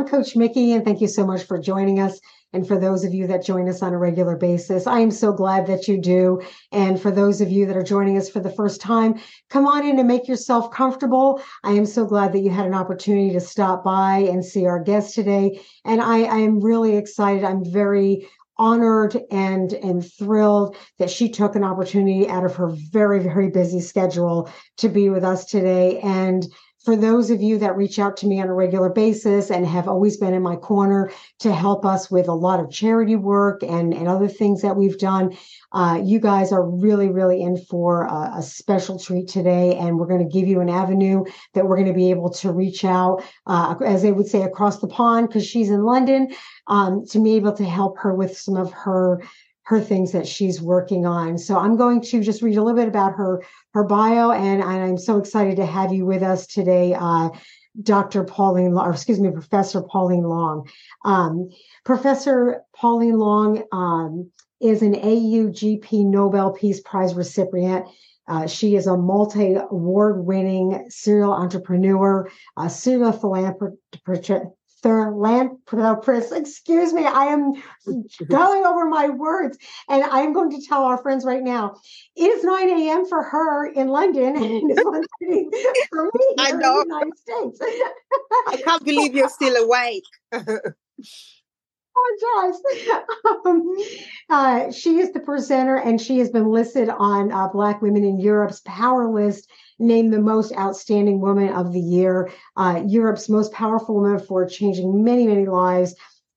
I'm Coach Mikki, and thank you so much for joining us. And for those of you that join us on a regular basis, I am so glad that you do. And for those of you that are joining us for the first time, come on in and make yourself comfortable. I am so glad that you had an opportunity to stop by and see our guest today. And I, I am really excited. I'm very honored and and thrilled that she took an opportunity out of her very very busy schedule to be with us today and for those of you that reach out to me on a regular basis and have always been in my corner to help us with a lot of charity work and, and other things that we've done, uh, you guys are really, really in for a, a special treat today. And we're going to give you an avenue that we're going to be able to reach out, uh, as they would say, across the pond, because she's in London, um, to be able to help her with some of her her things that she's working on. So I'm going to just read a little bit about her her bio, and, I'm so excited to have you with us today, uh, Dr. Pauline, or excuse me, Professor Pauline Long. Um, Professor Pauline Long um, is an AUGP Nobel Peace Prize recipient. Uh, she is a multi award winning serial entrepreneur, a serial philanthropist, philanthropist. Excuse me, I am going over my words, and I'm going to tell our friends right now. It is 9 a.m. for her in London, and it's 1 for me I know. in the United States. I can't believe you're still awake. apologize. Um, uh, she is the presenter, and she has been listed on uh, Black Women in Europe's Power List named the most outstanding woman of the year, uh, Europe's most powerful woman for changing many, many lives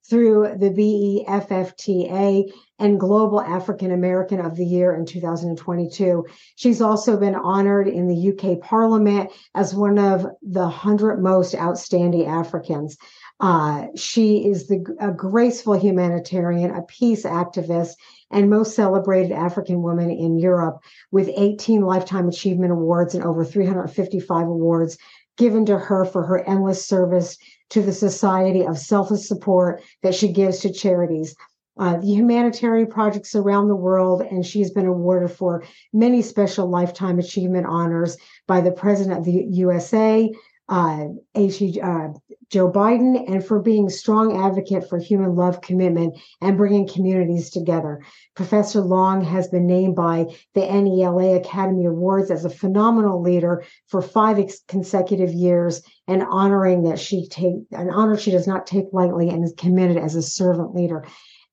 through the BEFFTA and Global African American of the Year in 2022. She's also been honored in the UK Parliament as one of the 100 most outstanding Africans. Uh, she is the, a graceful humanitarian, a peace activist, and most celebrated African woman in Europe, with 18 Lifetime Achievement Awards and over 355 awards given to her for her endless service to the Society of Selfless Support that she gives to charities. Uh, the humanitarian projects around the world, and she's been awarded for many special lifetime achievement honors by the President of the USA, uh, uh, Joe Biden and for being strong advocate for human love commitment and bringing communities together. Professor Long has been named by the NELA Academy Awards as a phenomenal leader for five ex- consecutive years and honoring that she take an honor she does not take lightly and is committed as a servant leader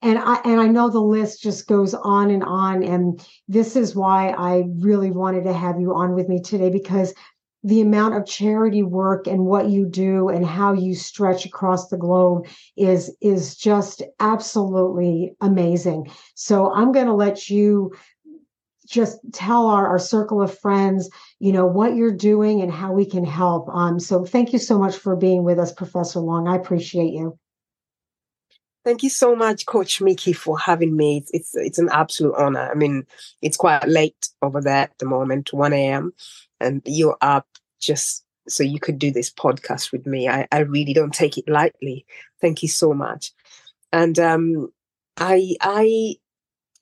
and I and I know the list just goes on and on and this is why I really wanted to have you on with me today because the amount of charity work and what you do and how you stretch across the globe is is just absolutely amazing so i'm going to let you just tell our, our circle of friends you know what you're doing and how we can help um, so thank you so much for being with us professor long i appreciate you Thank you so much, Coach Mikki, for having me. It's, it's, an absolute honor. I mean, it's quite late over there at the moment, 1 a.m and you're up just so you could do this podcast with me. I, I really don't take it lightly. Thank you so much. And um, I I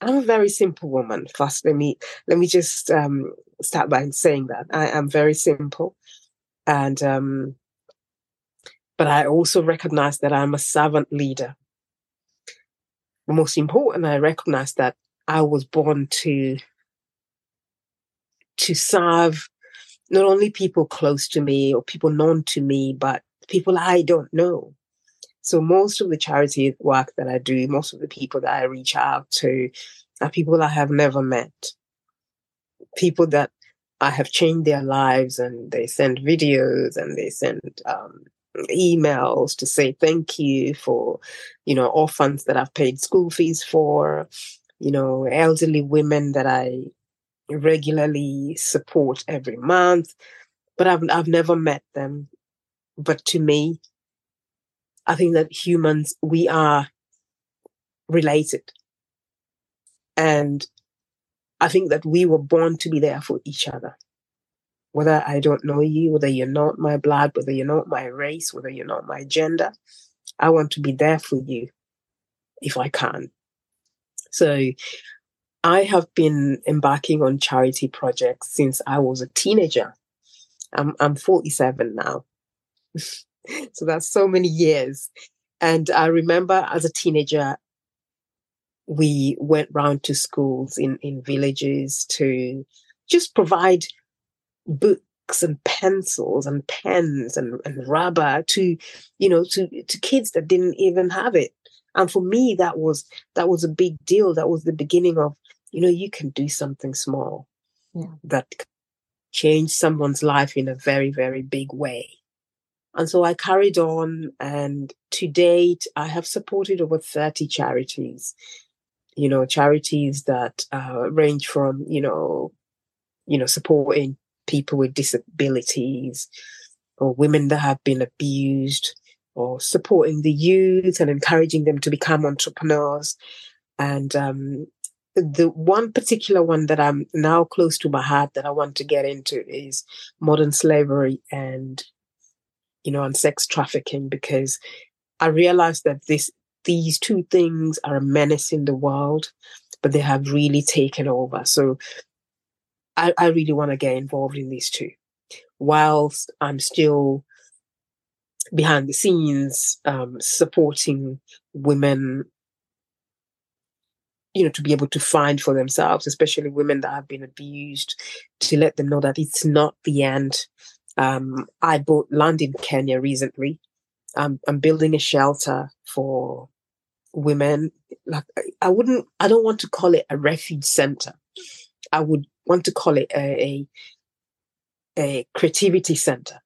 I'm a very simple woman. First, let me let me just um, start by saying that I am very simple, and um, but I also recognize that I'm a servant leader. Most important, I recognize that I was born to to serve not only people close to me or people known to me, but people I don't know. So most of the charity work that I do, most of the people that I reach out to are people I have never met. People that I have changed their lives and they send videos and they send um, emails to say thank you for, you know, orphans that I've paid school fees for, you know, elderly women that I regularly support every month, but I've I've never met them. But to me, I think that humans we are related. And I think that we were born to be there for each other. Whether I don't know you, whether you're not my blood, whether you're not my race, whether you're not my gender, I want to be there for you if I can. So I have been embarking on charity projects since I was a teenager. I'm I'm 47 now. so that's so many years. And I remember as a teenager, we went round to schools in, in villages to just provide books and pencils and pens and, and rubber to, you know, to, to kids that didn't even have it. And for me, that was that was a big deal. That was the beginning of, you know, you can do something small yeah. that change someone's life in a very, very big way. And so I carried on, and to date, I have supported over 30 charities you know, charities that uh, range from, you know, you know, supporting people with disabilities or women that have been abused or supporting the youth and encouraging them to become entrepreneurs. And um, the one particular one that I'm now close to my heart that I want to get into is modern slavery and, you know, and sex trafficking because I realized that this these two things are a menace in the world, but they have really taken over. So I, I really want to get involved in these two, whilst I'm still behind the scenes um, supporting women you know to be able to find for themselves especially women that have been abused to let them know that it's not the end. Um, i bought land in kenya recently. Um, i'm building a shelter for women. Like i wouldn't i don't want to call it a refuge center. I would want to call it a, a, a creativity center.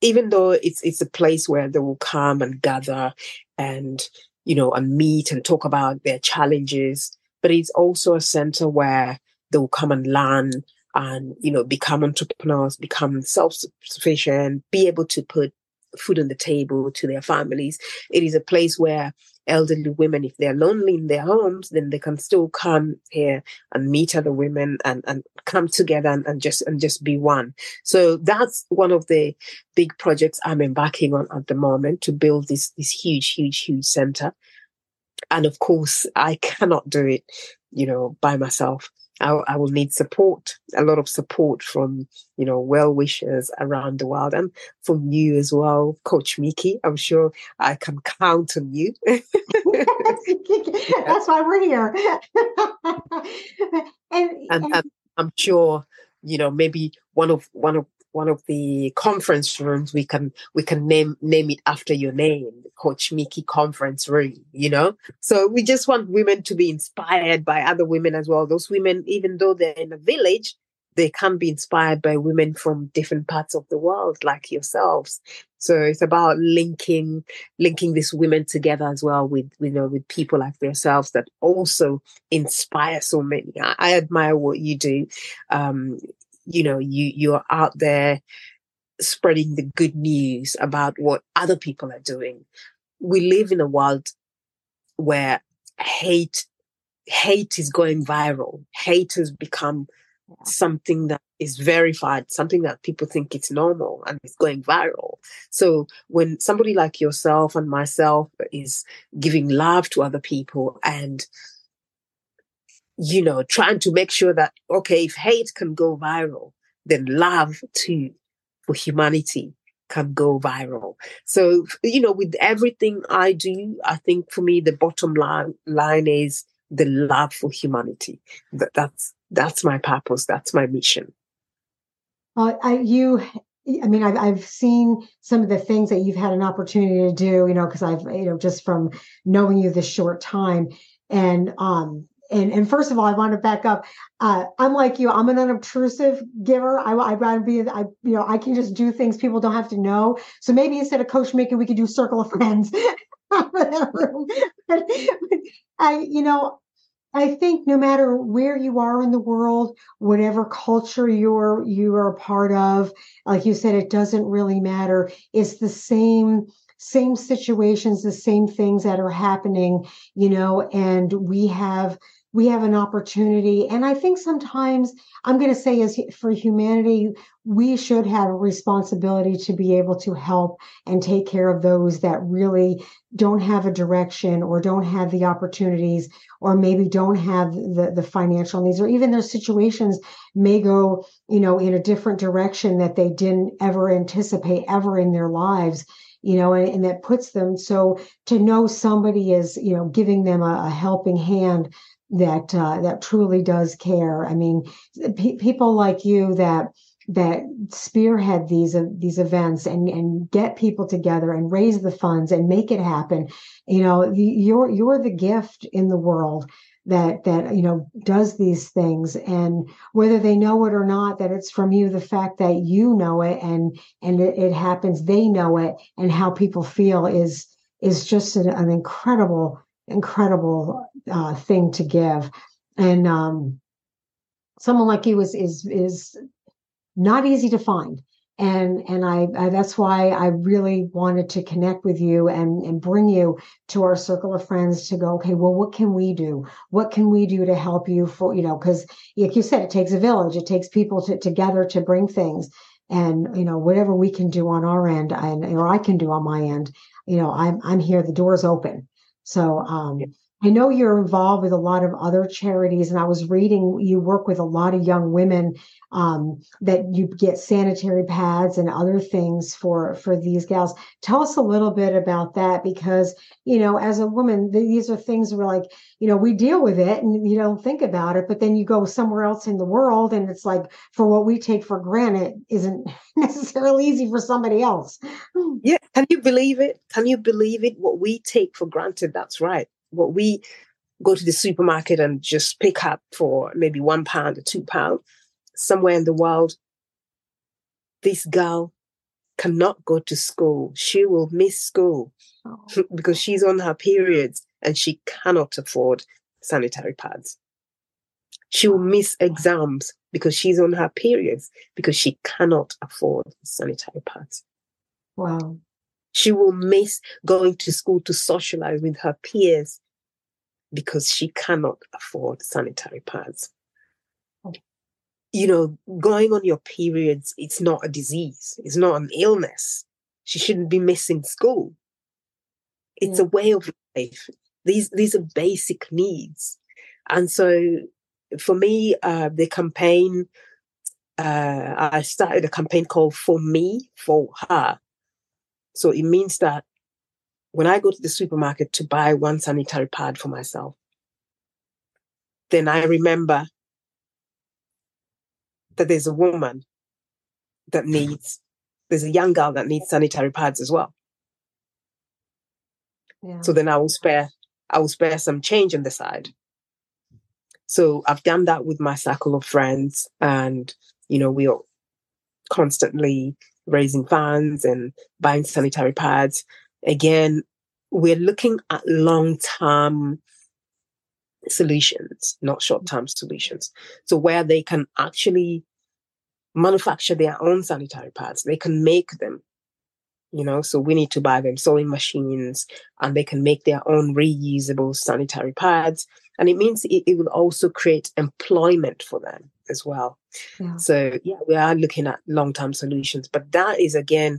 Even though it's it's a place where they will come and gather and you know and meet and talk about their challenges. But it's also a center where they will come and learn and you know become entrepreneurs become self-sufficient be able to put food on the table to their families. It is a place where elderly women, if they're lonely in their homes, then they can still come here and meet other women and, and come together and, and just and just be one. So that's one of the big projects I'm embarking on at the moment to build this this huge, huge, huge center. And of course, I cannot do it, you know, by myself. I, I, will need support, a lot of support from, you know, well wishers around the world and from you as well, Coach Mikki. I'm sure I can count on you. That's why we're here. and, and, and I'm sure, you know, maybe one of one of one of the conference rooms we can we can name name it after your name coach Mikki conference room you know? So we just want women to be inspired by other women as well. Those women even though they're in a village they can be inspired by women from different parts of the world like yourselves. So it's about linking linking these women together as well with you know with people like yourselves that also inspire so many. I, I admire what you do um you know you you're out there spreading the good news about what other people are doing. We live in a world where hate hate is going viral. Hate has become something that is verified something that people think it's normal and it's going viral. So when somebody like yourself and myself is giving love to other people and you know, trying to make sure that, okay, if hate can go viral, then love too for humanity can go viral. So, you know, with everything I do, I think for me, the bottom line, line is the love for humanity. That, that's, that's my purpose. That's my mission. Uh, I, you, I mean, I've, I've seen some of the things that you've had an opportunity to do, you know, because I've, you know, just from knowing you this short time. And um, and and first of all, I want to back up. Uh, I'm like you. I'm an unobtrusive giver. I, I'd rather be. I you know I can just do things people don't have to know. So maybe instead of coach Mikki, we could do circle of friends. but, I you know I think no matter where you are in the world, whatever culture you're you are a part of, like you said, it doesn't really matter. It's the same same situations, the same things that are happening, you know, and we have we have an opportunity. And I think sometimes I'm going to say, as for humanity, we should have a responsibility to be able to help and take care of those that really don't have a direction or don't have the opportunities or maybe don't have the, the financial needs or even their situations may go you know in a different direction that they didn't ever anticipate ever in their lives you know, and, and, that puts them so to know somebody is, you know, giving them a, a helping hand that uh, that truly does care. I mean, p- people like you that that spearhead these uh, these events and and get people together and raise the funds and make it happen. You know, you're you're the gift in the world that that you know does these things and whether they know it or not that it's from you the fact that you know it and and it, it happens they know it and how people feel is is just an, an incredible incredible uh, thing to give. And um someone like you is is is not easy to find. And and I, I, that's why I really wanted to connect with you and and bring you to our circle of friends to go okay well what can we do? What can we do to help you for you know because like you said it takes a village. It takes people to, together to bring things. And you know whatever we can do on our end and or I can do on my end you know I'm I'm here. The door's open. So um I know you're involved with a lot of other charities, and I was reading you work with a lot of young women um, that you get sanitary pads and other things for for these gals. Tell us a little bit about that, because you know, as a woman, these are things where like you know we deal with it and you don't think about it, but then you go somewhere else in the world, and it's like for what we take for granted isn't necessarily easy for somebody else. Yeah, can you believe it? Can you believe it? What we take for granted, that's right what we go to the supermarket and just pick up for maybe one pound or two pound. Somewhere in the world this girl cannot go to school. She will miss school oh. because she's on her periods and she cannot afford sanitary pads. She will miss exams because she's on her periods because she cannot afford sanitary pads. Wow she will miss going to school to socialize with her peers because she cannot afford sanitary pads. You know, going on your periods, it's not a disease, it's not an illness. She shouldn't be missing school. It's yeah. a way of life. These these are basic needs. And so for me, uh, the campaign, uh, I started a campaign called For Me, For Her, so it means that when I go to the supermarket to buy one sanitary pad for myself, then I remember that there's a woman that needs, there's a young girl that needs sanitary pads as well. Yeah. So then I will spare, I will spare some change on the side. So I've done that with my circle of friends, and you know we are constantly raising funds and buying sanitary pads. Again, we're looking at long term solutions, not short term solutions. So, where they can actually manufacture their own sanitary pads, they can make them. You know, so we need to buy them sewing machines and they can make their own reusable sanitary pads. And it means it, it will also create employment for them as well. Yeah. So yeah, we are looking at long-term solutions, but that is again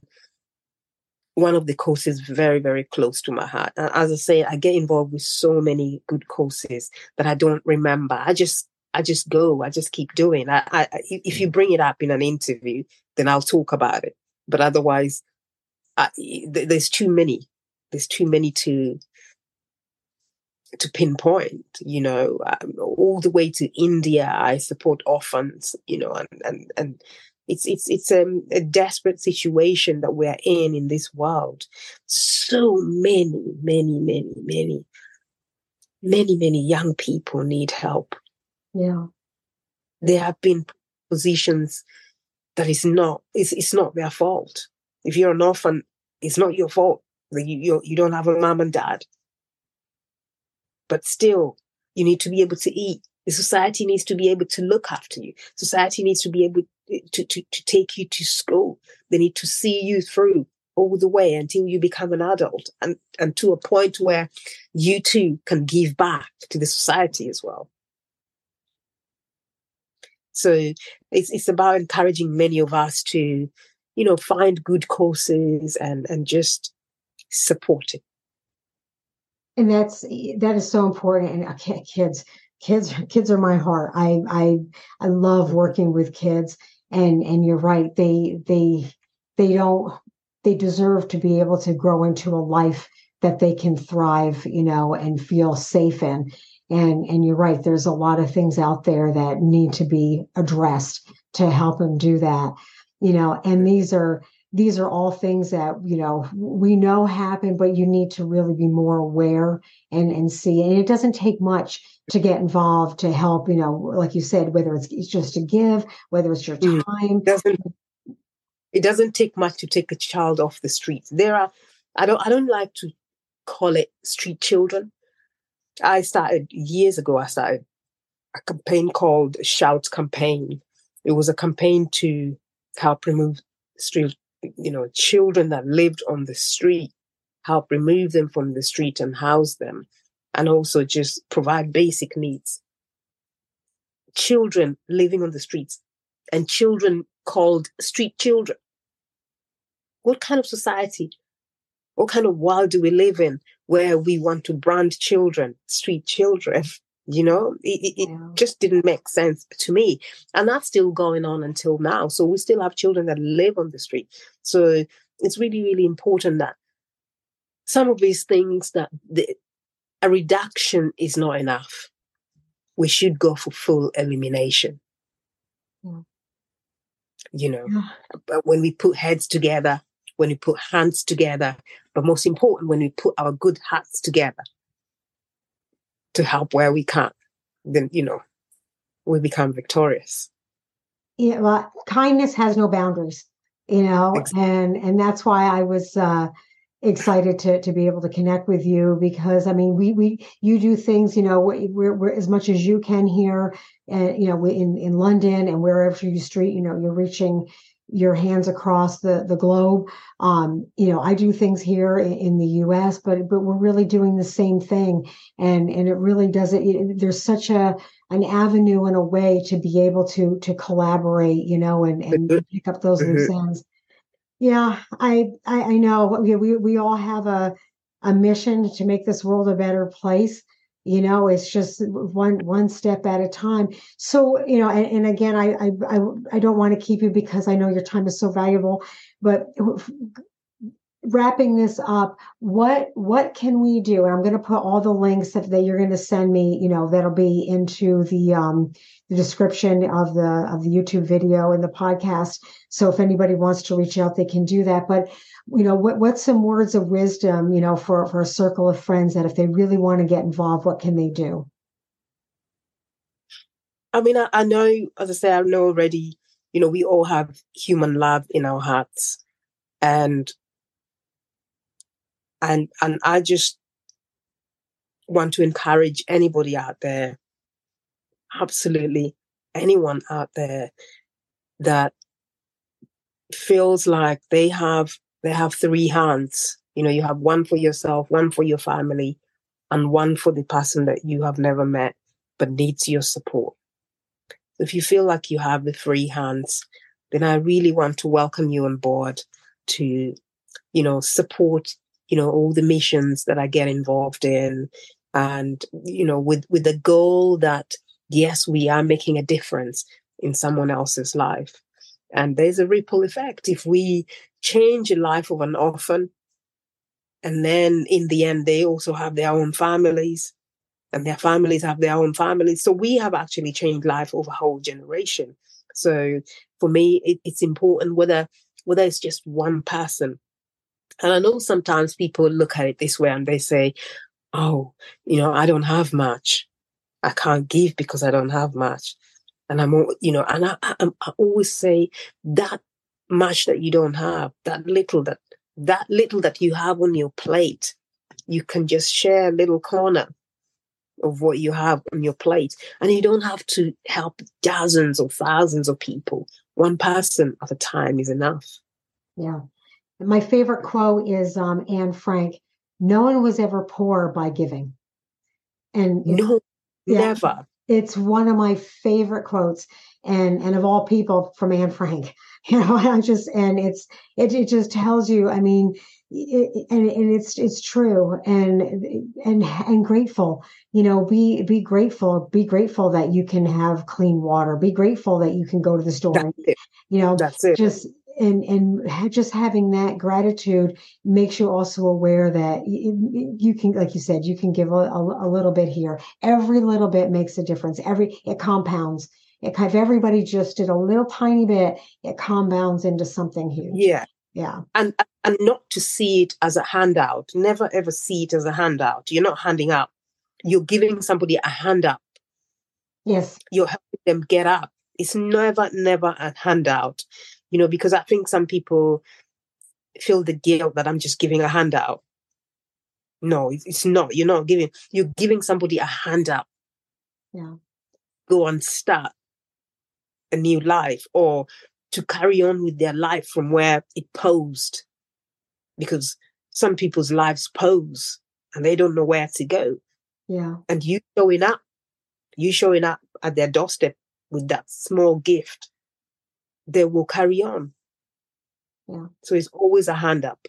one of the courses very, very close to my heart. And as I say, I get involved with so many good courses that I don't remember. I just I just go. I just keep doing. I, I if you mm. bring it up in an interview, then I'll talk about it. But otherwise, I, there's too many. There's too many to to pinpoint, you know, um, all the way to India. I support orphans, you know, and and and it's it's it's um, a desperate situation that we're in in this world. So many, many, many, many, many, many young people need help. Yeah, there have been positions that is not it's it's not their fault. If you're an orphan, it's not your fault. You you, you don't have a mom and dad but still, you need to be able to eat. The society needs to be able to look after you. Society needs to be able eh, to, to, to take you to school. They need to see you through all the way until you become an adult and, and to a point where you too can give back to the society as well. So it's it's about encouraging many of us to, you know, find good courses and and just support it. And that's that is so important. And okay, kids, kids, kids are my heart. I I I love working with kids. And and you're right. They they they don't they deserve to be able to grow into a life that they can thrive, you know, and feel safe in. And and you're right, there's a lot of things out there that need to be addressed to help them do that. You know, and these are these are all things that you know we know happen but you need to really be more aware and and see and it doesn't take much to get involved to help you know like you said whether it's, it's just to give whether it's your mm. time it doesn't, it doesn't take much to take a child off the streets there are i don't i don't like to call it street children. I started years ago, I started a campaign called Shout Campaign. It was a campaign to help remove street, you know, children that lived on the street, help remove them from the street and house them, and also just provide basic needs. Children living on the streets and children called street children. What kind of society what kind of world do we live in where we want to brand children, street children? You know, it, it, yeah. just didn't make sense to me. And that's still going on until now. So we still have children that live on the street. So it's really, really important that some of these things that the, a reduction is not enough. We should go for full elimination. Yeah. You know, yeah. but when we put heads together, when we put hands together, but most important, when we put our good hearts together to help where we can, then, you know, we become victorious. Yeah, well, kindness has no boundaries, you know, exactly. and and that's why I was uh, excited to to be able to connect with you because I mean we we you do things you know we're, we're as much as you can here and you know in in London and wherever you street you know you're reaching your hands across the the globe. Um, you know, I do things here in, in, the U.S., but but we're really doing the same thing, and and it really doesn't. It, there's such a an avenue and a way to be able to to collaborate, you know, and and pick up those loose ends. Yeah, I, I I know. We we we all have a a mission to make this world a better place you know it's just one one step at a time. So you know and, and again I, I i don't want to keep you because i know your time is so valuable but wrapping this up what what can we do? And i'm going to put all the links that, that you're going to send me you know that'll be into the um the description of the of the youtube video and the podcast. So if anybody wants to reach out they can do that. But you know what what's some words of wisdom you know for for a circle of friends that if they really want to get involved what can they do? I mean I, I, know as i say i know already you know we all have human love in our hearts. And and and i just want to encourage anybody out there absolutely anyone out there that feels like they have they have three hands. You know, you have one for yourself, one for your family, and one for the person that you have never met but needs your support. If you feel like you have the three hands, then I really want to welcome you on board to, you know, support, you know, all the missions that I get involved in. And, you know, with, with the goal that, yes, we are making a difference in someone else's life. And there's a ripple effect. If we change the life of an orphan. And then in the end, they also have their own families and their families have their own families. So we have actually changed life of a whole generation. So for me, it, it's important whether whether it's just one person. And I know sometimes people look at it this way and they say, "Oh, you know, I don't have much. I can't give because I don't have much." And I'm, you know, and I, I, I always say that much that you don't have, that little that that little that you have on your plate, you can just share a little corner of what you have on your plate. And you don't have to help dozens or thousands of people. One person at a time is enough. Yeah. My favorite quote is um, Anne Frank No one was ever poor by giving. And no, yeah, never. It's one of my favorite quotes and and of all people from Anne Frank. You know, I just and it's it it just tells you. I mean, it, and and it's it's true and and and grateful. You know, be be grateful. Be grateful that you can have clean water. Be grateful that you can go to the store. That's it. You know, That's it. just and and just having that gratitude makes you also aware that you, you can like you said you can give a, a, a little bit here every little bit makes a difference every it compounds it, if everybody just did a little tiny bit it compounds into something huge yeah. yeah And and not to see it as a handout. Never ever see it as a handout. You're not handing out. You're giving somebody a handout. yes You're helping them get up. It's never, never a handout. You know, because I think some people feel the guilt that I'm just giving a handout. No, it's, not. You're not giving. You're giving somebody a handout. yeah Go and start a new life, or to carry on with their life from where it posed. Because some people's lives pose and they don't know where to go. yeah And you showing up, you showing up at their doorstep with that small gift, they will carry on. Yeah. So it's always a hand up.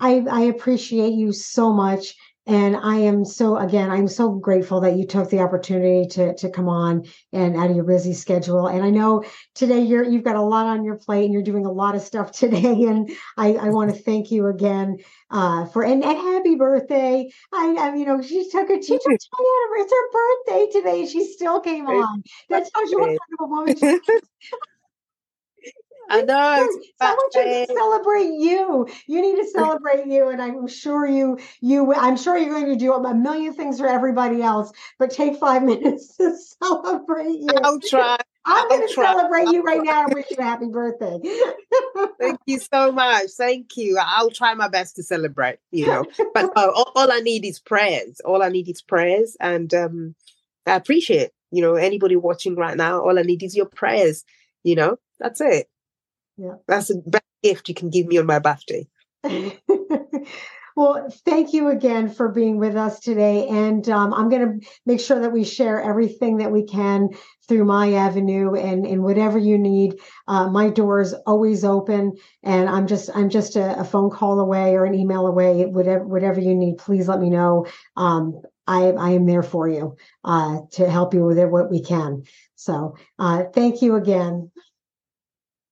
I, I appreciate you so much. And I am so, again, I'm so grateful that you took the opportunity to, to come on and out of your busy schedule. And I know today you're, you've got a lot on your plate and you're doing a lot of stuff today. And I, I want to thank you again, uh, for, and, and happy birthday. I, I, you know, she took her she took time out of it's her birthday today. She still came on. That tells you what kind of a woman she is. I know. Someone should birthday. celebrate you. You need to celebrate you, and I'm sure you you. I'm sure you're going to do a million things for everybody else, but take five minutes to celebrate you. I'll try. I'm going I'll to celebrate you right now and wish you a happy birthday. Thank you so much. Thank you. I'll try my best to celebrate, you know. But uh, all, all I need is prayers. All I need is prayers. And um, I appreciate, you know, anybody watching right now, all I need is your prayers. You know, that's it. Yeah. That's the best gift you can give me on my birthday. well, thank you again for being with us today. And um, I'm going to make sure that we share everything that we can through my avenue and, and whatever you need. Uh, my door is always open and I'm just, I'm just a, a phone call away or an email away, whatever, whatever you need, please let me know. Um, I, I am there for you uh, to help you with it, what we can. So uh, thank you again.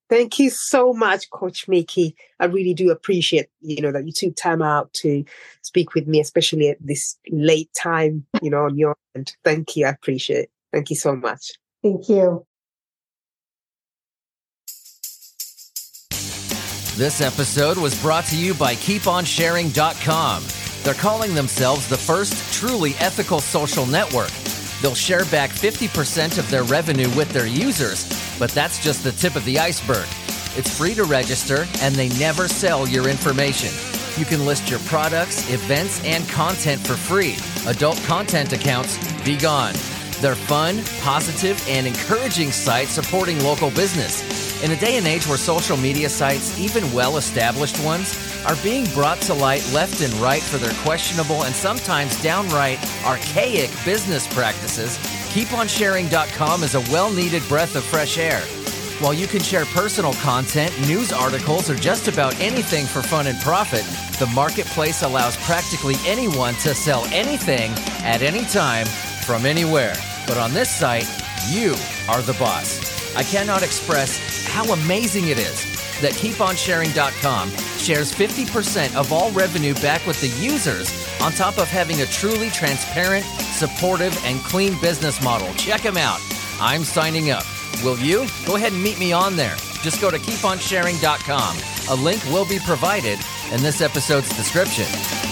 Thank you so much, Coach Mikki. I really do appreciate, you know, that you took time out to speak with me, especially at this late time, you know, on your end. Thank you. I appreciate it. Thank you so much. Thank you. This episode was brought to you by KeepOnSharing.com. They're calling themselves the first truly ethical social network. They'll share back 50% of their revenue with their users, but that's just the tip of the iceberg. It's free to register, and they never sell your information. You can list your products, events, and content for free. Adult content accounts, be gone. They're fun, positive, and encouraging sites supporting local business. In a day and age where social media sites, even well established ones, are being brought to light left and right for their questionable and sometimes downright archaic business practices, KeepOnSharing.com is a well needed breath of fresh air. While you can share personal content, news articles, or just about anything for fun and profit, the marketplace allows practically anyone to sell anything at any time from anywhere. But on this site, you are the boss. I cannot express how amazing it is that KeepOnSharing.com shares 50% of all revenue back with the users on top of having a truly transparent, supportive, and clean business model. Check them out. I'm signing up. Will you? Go ahead and meet me on there. Just go to keeponsharing.com. A link will be provided in this episode's description.